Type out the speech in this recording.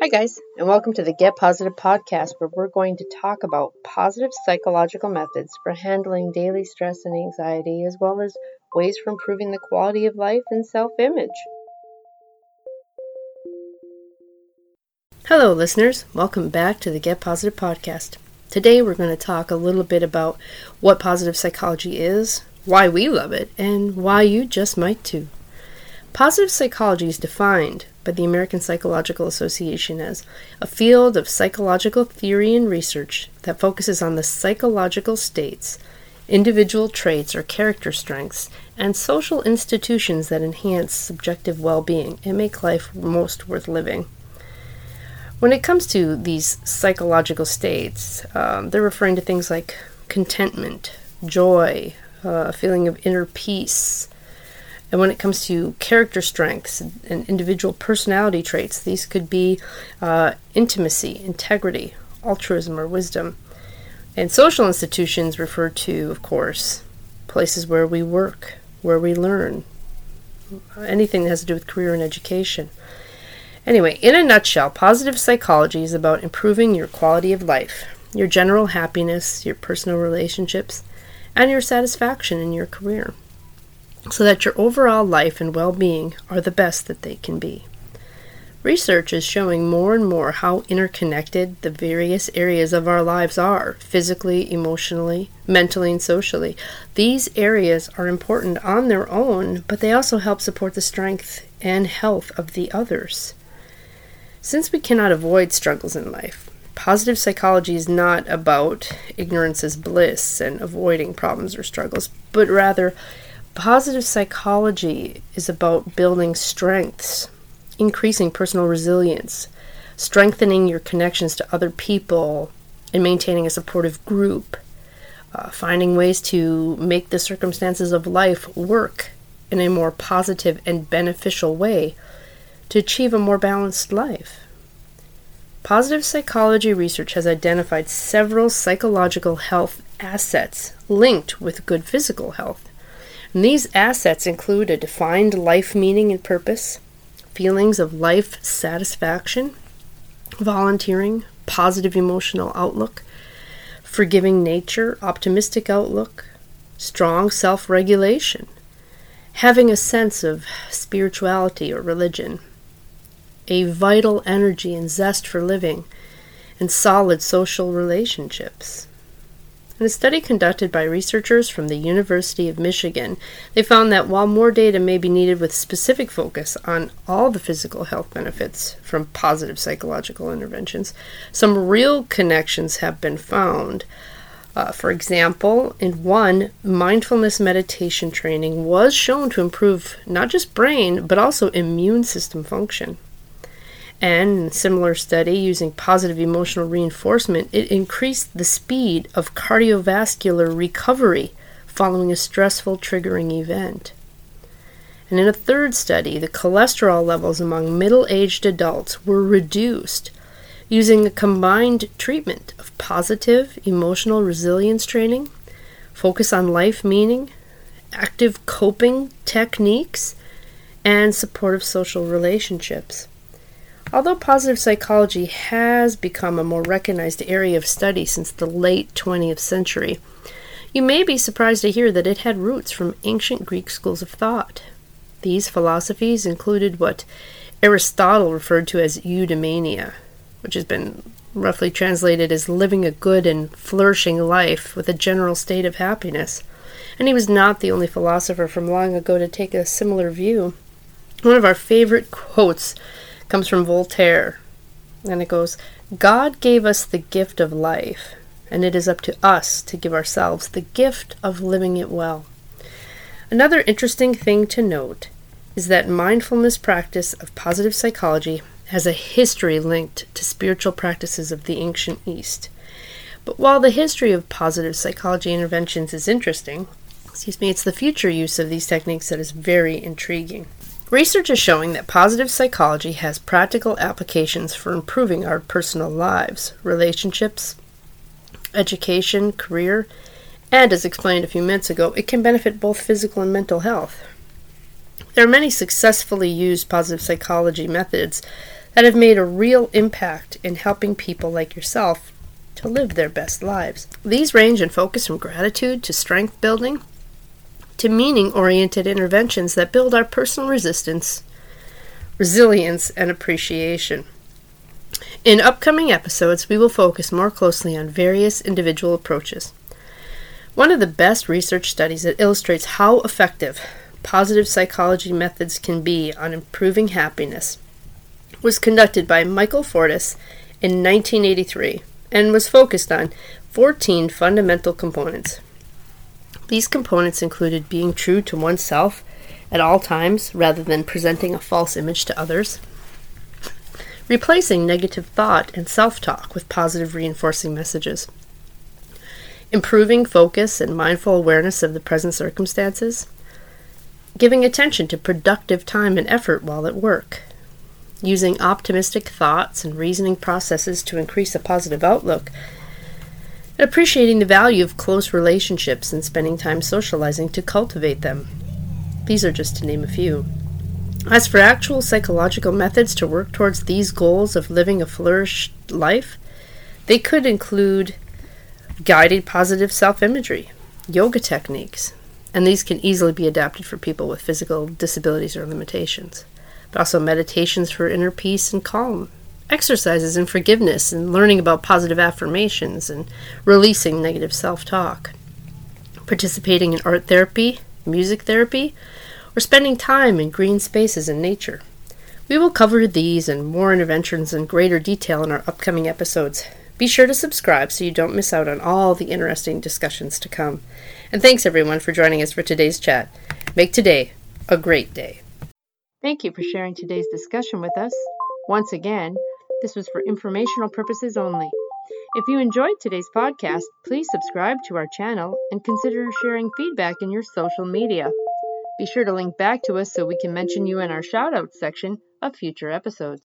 Hi, guys, and welcome to the Get Positive podcast, where we're going to talk about positive psychological methods for handling daily stress and anxiety, as well as ways for improving the quality of life and self image. Hello, listeners. Welcome back to the Get Positive podcast. Today, we're going to talk a little bit about what positive psychology is, why we love it, and why you just might too. Positive psychology is defined by the American Psychological Association as a field of psychological theory and research that focuses on the psychological states, individual traits or character strengths, and social institutions that enhance subjective well being and make life most worth living. When it comes to these psychological states, um, they're referring to things like contentment, joy, uh, a feeling of inner peace, and when it comes to character strengths and individual personality traits, these could be uh, intimacy, integrity, altruism, or wisdom. And social institutions refer to, of course, places where we work, where we learn, anything that has to do with career and education. Anyway, in a nutshell, positive psychology is about improving your quality of life, your general happiness, your personal relationships, and your satisfaction in your career so that your overall life and well being are the best that they can be. Research is showing more and more how interconnected the various areas of our lives are physically, emotionally, mentally, and socially. These areas are important on their own, but they also help support the strength and health of the others. Since we cannot avoid struggles in life, positive psychology is not about ignorance is bliss and avoiding problems or struggles, but rather Positive psychology is about building strengths, increasing personal resilience, strengthening your connections to other people, and maintaining a supportive group, uh, finding ways to make the circumstances of life work in a more positive and beneficial way to achieve a more balanced life. Positive psychology research has identified several psychological health assets linked with good physical health. And these assets include a defined life meaning and purpose, feelings of life satisfaction, volunteering, positive emotional outlook, forgiving nature, optimistic outlook, strong self regulation, having a sense of spirituality or religion, a vital energy and zest for living, and solid social relationships. In a study conducted by researchers from the University of Michigan, they found that while more data may be needed with specific focus on all the physical health benefits from positive psychological interventions, some real connections have been found. Uh, for example, in one, mindfulness meditation training was shown to improve not just brain, but also immune system function. And in a similar study using positive emotional reinforcement, it increased the speed of cardiovascular recovery following a stressful triggering event. And in a third study, the cholesterol levels among middle aged adults were reduced using a combined treatment of positive emotional resilience training, focus on life meaning, active coping techniques, and supportive social relationships. Although positive psychology has become a more recognized area of study since the late 20th century, you may be surprised to hear that it had roots from ancient Greek schools of thought. These philosophies included what Aristotle referred to as eudaimonia, which has been roughly translated as living a good and flourishing life with a general state of happiness. And he was not the only philosopher from long ago to take a similar view. One of our favorite quotes comes from Voltaire. And it goes God gave us the gift of life, and it is up to us to give ourselves the gift of living it well. Another interesting thing to note is that mindfulness practice of positive psychology has a history linked to spiritual practices of the ancient East. But while the history of positive psychology interventions is interesting, excuse me, it's the future use of these techniques that is very intriguing. Research is showing that positive psychology has practical applications for improving our personal lives, relationships, education, career, and as explained a few minutes ago, it can benefit both physical and mental health. There are many successfully used positive psychology methods that have made a real impact in helping people like yourself to live their best lives. These range in focus from gratitude to strength building to meaning oriented interventions that build our personal resistance, resilience, and appreciation. In upcoming episodes, we will focus more closely on various individual approaches. One of the best research studies that illustrates how effective positive psychology methods can be on improving happiness was conducted by Michael Fordyce in 1983 and was focused on 14 fundamental components. These components included being true to oneself at all times rather than presenting a false image to others, replacing negative thought and self talk with positive reinforcing messages, improving focus and mindful awareness of the present circumstances, giving attention to productive time and effort while at work, using optimistic thoughts and reasoning processes to increase a positive outlook, appreciating the value of close relationships and spending time socializing to cultivate them. These are just to name a few. As for actual psychological methods to work towards these goals of living a flourished life, they could include guided positive self imagery, yoga techniques, and these can easily be adapted for people with physical disabilities or limitations but also meditations for inner peace and calm, exercises in forgiveness and learning about positive affirmations and releasing negative self talk, participating in art therapy, music therapy, or spending time in green spaces in nature. We will cover these and more interventions in greater detail in our upcoming episodes. Be sure to subscribe so you don't miss out on all the interesting discussions to come. And thanks everyone for joining us for today's chat. Make today a great day. Thank you for sharing today's discussion with us. Once again, this was for informational purposes only. If you enjoyed today's podcast, please subscribe to our channel and consider sharing feedback in your social media. Be sure to link back to us so we can mention you in our shoutouts section of future episodes.